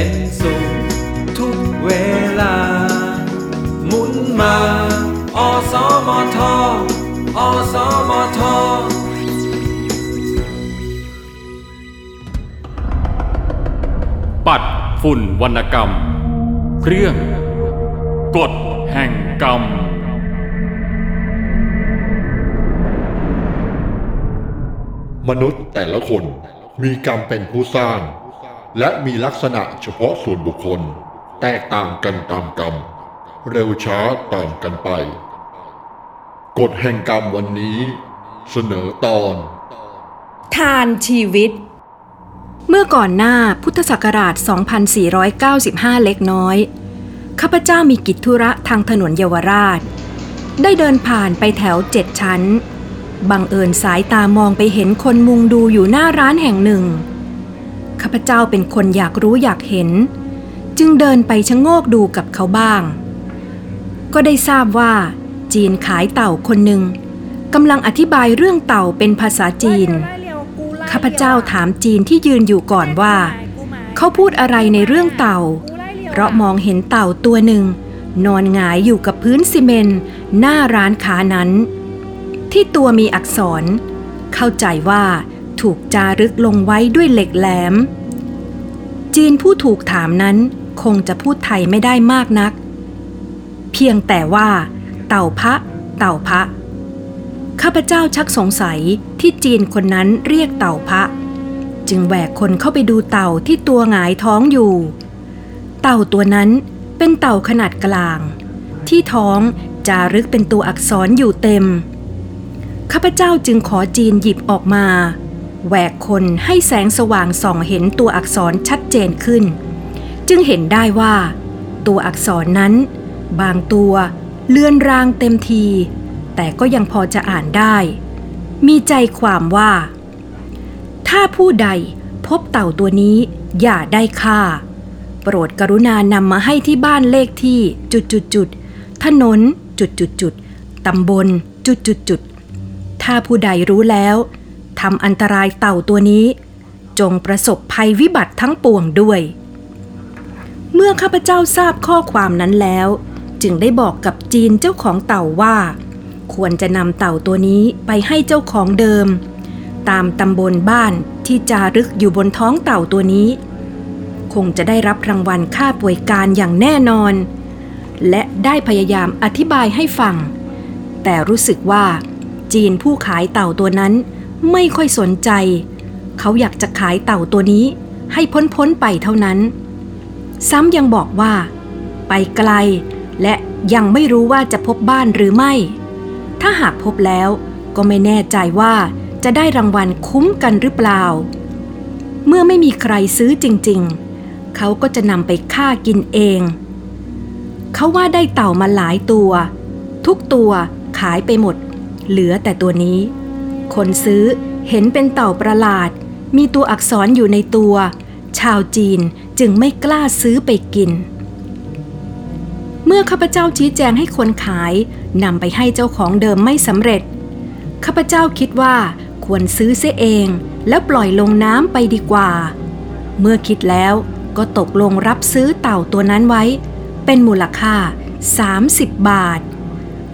เป็นสุขทุกเวลา หมุนมา อสมท อสมทปัดฝุ่นวรรณกรรม เรื่อง กฎแห่งกรรม มนุษย์แต่ละคนมีกรรมเป็นผู้สร้าง และมีลักษณะเฉพาะส่วนบุคคล แตกต่างกันตามกรรม เร็วช้าต่างกันไป กฎแห่งกรรมวันนี้ เสนอตอน ทานชีวิต เมื่อก่อนหน้าพุทธศักราช 2495 เล็กน้อย ข้าพเจ้ามีกิจธุระทางถนนเยาวราช ได้เดินผ่านไปแถวเจ็ดชั้น บังเอิญสายตามองไปเห็นคนมุงดูอยู่หน้าร้านแห่งหนึ่ง ข้าพเจ้าเป็นคนอยากรู้อยากเห็น จึงเดินไปชะโงกดูกับเขาบ้าง ก็ได้ทราบว่า จีนขายเต่าคนหนึ่งกำลังอธิบายเรื่องเต่าเป็นภาษาจีน ข้าพเจ้าถามจีนที่ยืนอยู่ก่อนว่า เขาพูดอะไรในเรื่องเต่า เพราะมองเห็นเต่าตัวหนึ่ง นอนหงายอยู่กับพื้นซีเมนต์หน้าร้านค้านั้น ที่ตัวมีอักษร เข้าใจว่า ถูกจารึกลงไว้ด้วยเหล็กแหลม จีนผู้ถูกถามนั้นคงจะพูดไทยไม่ได้มากนัก เพียงแต่ว่า เต่าพระ เต่าพระ ข้าพเจ้าชักสงสัยที่จีนคนนั้นเรียกเต่าพระ จึงแหวกคนเข้าไปดูเต่าที่ตัวหงายท้องอยู่ เต่าตัวนั้นเป็นเต่าขนาดกลาง ที่ท้องจารึกเป็นตัวอักษรอยู่เต็ม ข้าพเจ้าจึงขอจีนหยิบออกมา แหวกคนให้แสงสว่างส่องเห็นตัวอักษรชัดเจนขึ้น จึงเห็นได้ว่า ตัวอักษรนั้น บางตัวเลื่อนรางเต็มที แต่ก็ยังพอจะอ่านได้ มีใจความว่า ถ้าผู้ใดพบเต่าตัวนี้อย่าได้ค่า โปรดกรุณานำมาให้ที่บ้านเลขที่จุดจุดจุดถนนจุดจุดจุดตำบลจุดจุดจุดถ้าผู้ใดรู้แล้ว ทำอันตรายเต่าตัวนี้ จงประสบภัยวิบัติทั้งปวงด้วย เมื่อข้าพเจ้าทราบข้อความนั้นแล้ว จึงได้บอกกับจีนเจ้าของเต่าว่า ควรจะนำเต่าตัวนี้ไปให้เจ้าของเดิม ตามตำบลบ้านที่จารึกอยู่บนท้องเต่าตัวนี้ คงจะได้รับรางวัลค่าป่วยการอย่างแน่นอน และได้พยายามอธิบายให้ฟัง แต่รู้สึกว่าจีนผู้ขายเต่าตัวนั้น ไม่ค่อยสนใจ เขาอยากจะขายเต่าตัวนี้ให้พ้นพ้นไปเท่านั้น ซ้ำยังบอกว่า ไปไกลและยังไม่รู้ว่าจะพบบ้านหรือไม่ ถ้าหากพบแล้วก็ไม่แน่ใจว่าจะได้รางวัลคุ้มกันหรือเปล่า เมื่อไม่มีใครซื้อจริงๆ เขาก็จะนำไปฆ่ากินเอง เขาว่าได้เต่ามาหลายตัว ทุกตัวขายไปหมด เหลือแต่ตัวนี้ คนซื้อเห็นเป็นเต่าประหลาด มีตัวอักษรอยู่ในตัว ชาวจีนจึงไม่กล้าซื้อไปกิน เมื่อข้าพเจ้าชี้แจงให้คนขายนำไปให้เจ้าของเดิมไม่สำเร็จ ข้าพเจ้าคิดว่าควรซื้อเสียเอง แล้วปล่อยลงน้ำไปดีกว่า เมื่อคิดแล้วก็ตกลงรับซื้อเต่าตัวนั้นไว้ เป็นมูลค่า 30 บาท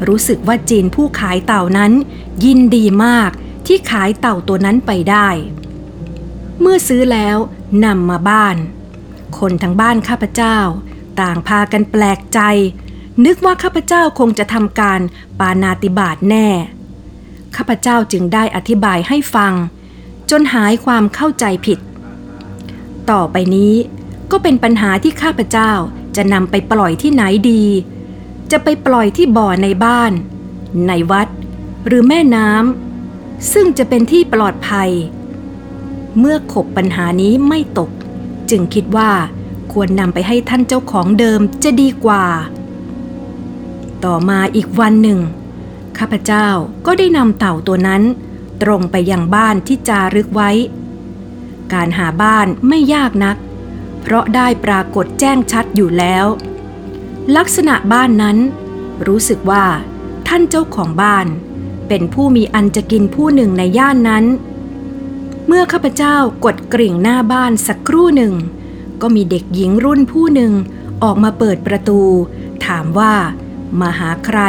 รู้สึกว่าจีนผู้ขายเต่านั้น ยินดีมาก ที่ขายเต่าตัวนั้นไปได้ เมื่อซื้อแล้วนำมาบ้าน คนทั้งบ้านข้าพเจ้า ต่างพากันแปลกใจ นึกว่าข้าพเจ้าคงจะทำการปานาติบาตแน่ ข้าพเจ้าจึงได้อธิบายให้ฟัง จนหายความเข้าใจผิด ต่อไปนี้ก็เป็นปัญหาที่ข้าพเจ้าจะนำไปปล่อยที่ไหนดี จะไปปล่อยที่บ่อในบ้าน ในวัด หรือแม่น้ำ ซึ่งจะเป็นที่ปลอดภัย เมื่อขบปัญหานี้ไม่ตก จึงคิดว่าควรนำไปให้ท่านเจ้าของเดิมจะดีกว่า ต่อมาอีกวันหนึ่ง ข้าพเจ้าก็ได้นำเต่าตัวนั้น ตรงไปยังบ้านที่จารึกไว้ การหาบ้านไม่ยากนัก เพราะได้ปรากฏแจ้งชัดอยู่แล้ว ลักษณะบ้านนั้น รู้สึกว่าท่านเจ้าของบ้าน เป็นผู้มีอันจะกินผู้หนึ่งในย่านนั้น เมื่อข้าพเจ้ากดกริ่งหน้าบ้านสักครู่หนึ่ง ก็มีเด็กหญิงรุ่นผู้หนึ่งออกมาเปิดประตู ถามว่ามาหาใคร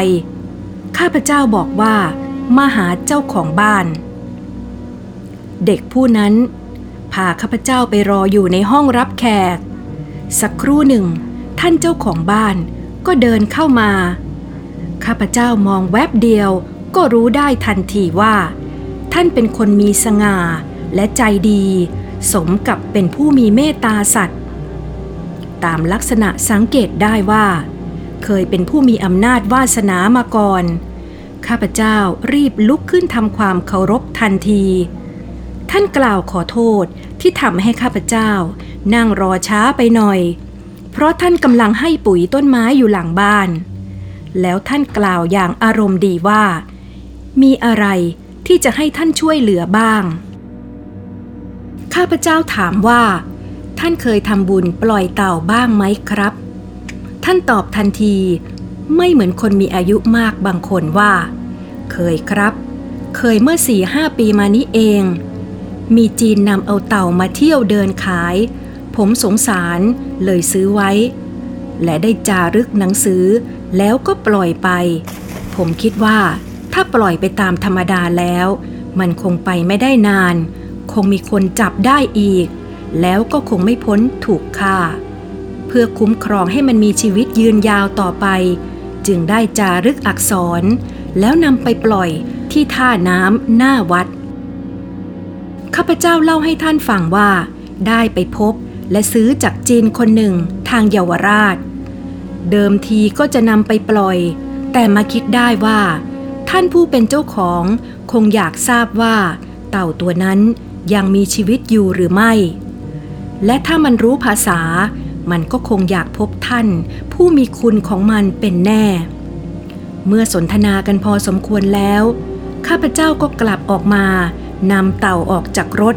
ข้าพเจ้าบอกว่ามาหาเจ้าของบ้าน เด็กผู้นั้น พาข้าพเจ้าไปรออยู่ในห้องรับแขก สักครู่หนึ่ง ท่านเจ้าของบ้านก็เดินเข้ามา ข้าพเจ้ามองแวบเดียว ก็รู้ได้ทันทีว่า ท่านเป็นคนมีสง่าและใจดี สมกับเป็นผู้มีเมตตาสัตว์ ตามลักษณะสังเกตได้ว่า เคยเป็นผู้มีอำนาจวาสนามาก่อน ข้าพเจ้ารีบลุกขึ้นทำความเคารพทันที ท่านกล่าวขอโทษที่ทำให้ข้าพเจ้า นั่งรอช้าไปหน่อย เพราะท่านกำลังให้ปุ๋ยต้นไม้อยู่หลังบ้านแล้วท่านกล่าวอย่างอารมณ์ดีว่า มีอะไรที่จะให้ท่านช่วยเหลือบ้าง ข้าพเจ้าถามว่า ท่านเคยทำบุญปล่อยเต่าบ้างไหมครับ ท่านตอบทันทีไม่เหมือนคนมีอายุมากบางคนว่า เคยครับ เคยเมื่อสี่ห้าปีมานี้เอง มีจีนนำเอาเต่ามาเที่ยวเดินขาย ผมสงสารเลยซื้อไว้ และได้จารึกหนังสือแล้วก็ปล่อยไป ผมคิดว่า ถ้าปล่อยไปตามธรรมดาแล้ว มันคงไปไม่ได้นาน คงมีคนจับได้อีก แล้วก็คงไม่พ้นถูกฆ่า เพื่อคุ้มครองให้มันมีชีวิตยืนยาวต่อไป จึงได้จารึกอักษร แล้วนำไปปล่อยที่ท่าน้ำหน้าวัด ข้าพเจ้าเล่าให้ท่านฟังว่า ได้ไปพบและซื้อจากจีนคนหนึ่งทางเยาวราช เดิมทีก็จะนำไปปล่อย แต่มาคิดได้ว่า ท่านผู้เป็นเจ้าของคงอยากทราบว่า เต่าตัวนั้นยังมีชีวิตอยู่หรือไม่ และถ้ามันรู้ภาษา มันก็คงอยากพบท่าน ผู้มีคุณของมันเป็นแน่ เมื่อสนทนากันพอสมควรแล้ว ข้าพเจ้าก็กลับออกมานำเต่าออกจากรถ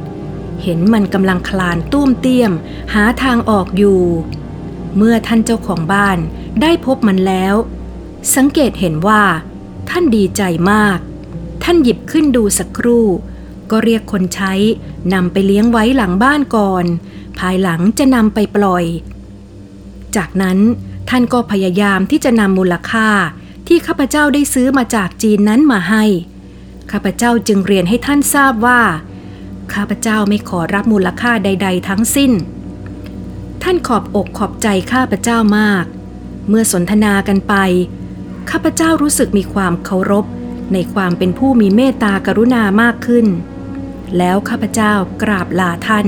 เห็นมันกำลังคลานตุ้มเตี้ยม หาทางออกอยู่ เมื่อท่านเจ้าของบ้านได้พบมันแล้ว สังเกตเห็นว่าานดีใจมาก ท่านหยิบขึ้นดูสักครู่ ก็เรียกคนใช้นำไปเลี้ยงไว้หลังบ้านก่อน ภายหลังจะนำไปปล่อย จากนั้นท่านก็พยายามที่จะนำมูลค่าที่ข้าพเจ้าได้ซื้อมาจากจีนนั้นมาให้ ข้าพเจ้าจึงเรียนให้ท่านทราบว่า ข้าพเจ้าไม่ขอรับมูลค่าใด ๆ ทั้งสิ้น ท่านขอบอกขอบใจข้าพเจ้ามาก เมื่อสนทนากันไป ข้าพเจ้ารู้สึกมีความเคารพ ในความเป็นผู้มีเมตตากรุณามากขึ้น แล้วข้าพเจ้ากราบลาท่าน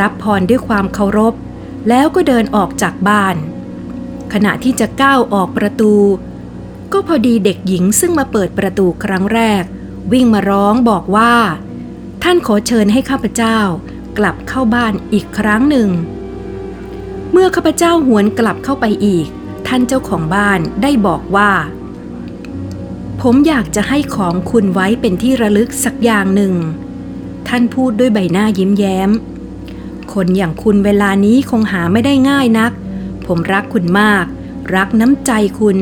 รับพรด้วยความเคารพ แล้วก็เดินออกจากบ้าน ขณะที่จะก้าวออกประตู ก็พอดีเด็กหญิงซึ่งมาเปิดประตูครั้งแรก วิ่งมาร้องบอกว่า ท่านขอเชิญให้ข้าพเจ้ากลับเข้าบ้านอีกครั้งหนึ่ง เมื่อข้าพเจ้าหวนกลับเข้าไปอีก ท่านเจ้าของบ้านได้บอกว่า ผมอยากจะให้ของคุณไว้เป็นที่ระลึกสักอย่างหนึ่ง ท่านพูดด้วยใบหน้ายิ้มแย้ม คนอย่างคุณเวลานี้คงหาไม่ได้ง่ายนัก ผมรักคุณมาก รักน้ำใจคุณ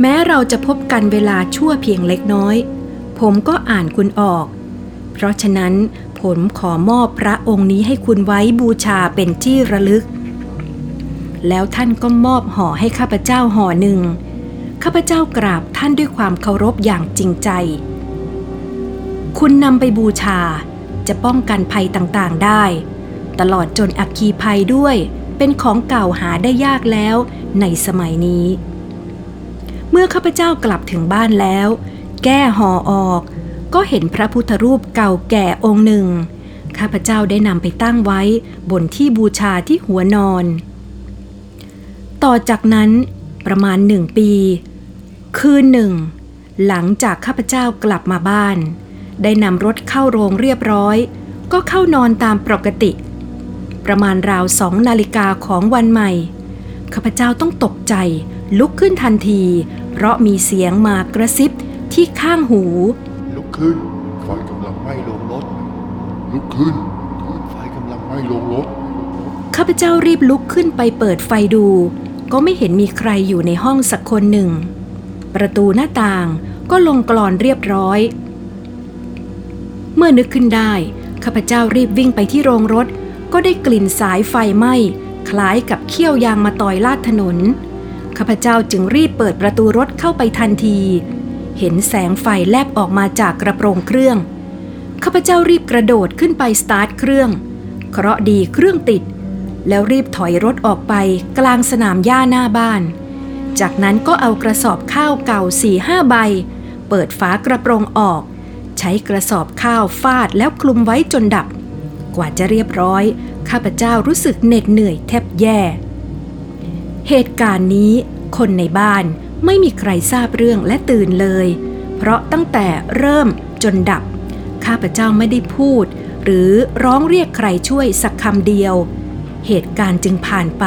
แม้เราจะพบกันเวลาชั่วเพียงเล็กน้อย ผมก็อ่านคุณออก เพราะฉะนั้นผมขอมอบพระองค์นี้ให้คุณไว้บูชาเป็นที่ระลึก แล้วท่านก็มอบห่อให้ข้าพเจ้าห่อหนึ่ง ข้าพเจ้ากราบท่านด้วยความเคารพอย่างจริงใจ คุณนำไปบูชาจะป้องกันภัยต่างๆได้ ตลอดจนอัคคีภัยด้วย เป็นของเก่าหาได้ยากแล้วในสมัยนี้ เมื่อข้าพเจ้ากลับถึงบ้านแล้ว แก้ห่อออก ก็เห็นพระพุทธรูปเก่าแก่องค์หนึ่ง ข้าพเจ้าได้นำไปตั้งไว้บนที่บูชาที่หัวนอน ต่อจากนั้นประมาณหนึ่งปี คืนหนึ่ง หลังจากข้าพเจ้ากลับมาบ้าน ได้นำรถเข้าโรงเรียบร้อย ก็เข้านอนตามปกติ ประมาณราวสองนาฬิกาของวันใหม่ ข้าพเจ้าต้องตกใจลุกขึ้นทันที เพราะมีเสียงมากระซิบที่ข้างหู ลุกขึ้นไฟกำลังไหม้ลงรถ ลุกขึ้นไฟกำลังไหม้ลงรถข้าพเจ้ารีบลุกขึ้นไปเปิดไฟดู ก็ไม่เห็นมีใครอยู่ในห้องสักคนหนึ่ง ประตูหน้าต่างก็ลงกรอนเรียบร้อย เมื่อนึกขึ้นได้ ข้าพเจ้ารีบวิ่งไปที่โรงรถ ก็ได้กลิ่นสายไฟไหม้คล้ายกับเขี้ยวยางมาต่อยลาดถนน ข้าพเจ้าจึงรีบเปิดประตูรถเข้าไปทันที เห็นแสงไฟแลบออกมาจากกระโปรงเครื่อง ข้าพเจ้ารีบกระโดดขึ้นไปสตาร์ทเครื่อง เคราะดีเครื่องติด แล้วรีบถอยรถออกไปกลางสนามหญ้าหน้าบ้าน จากนั้นก็เอากระสอบข้าวเก่าสี่ห้าใบ เปิดฝากระโปรงออก ใช้กระสอบข้าวฟาดแล้วคลุมไว้จนดับ กว่าจะเรียบร้อย ข้าพเจ้ารู้สึกเหน็ดเหนื่อยแทบแย่ เหตุการณ์นี้คนในบ้านไม่มีใครทราบเรื่องและตื่นเลย เพราะตั้งแต่เริ่มจนดับ ข้าพเจ้าไม่ได้พูด หรือร้องเรียกใครช่วยสักคำเดียว เหตุการณ์จึงผ่านไป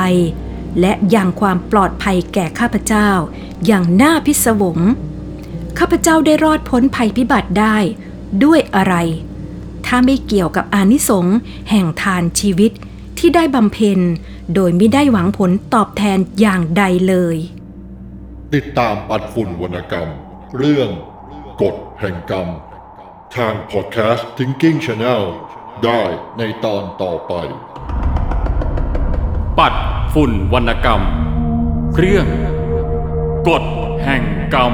และยังความปลอดภัยแก่ข้าพเจ้า อย่างน่าพิศวง ข้าพเจ้าได้รอดพ้นภัยพิบัติได้ ด้วยอะไร ถ้าไม่เกี่ยวกับอานิสงส์แห่งทานชีวิตที่ได้บำเพ็ญ โดยไม่ได้หวังผลตอบแทนอย่างใดเลย ติดตามปัดฝุ่นวรรณกรรม เรื่องกฎแห่งกรรม ทางพอดแคสต์ Thinking Channel ได้ในตอนต่อไป ปัดฝุ่นวรรณกรรม เครื่องกฎแห่งกรรม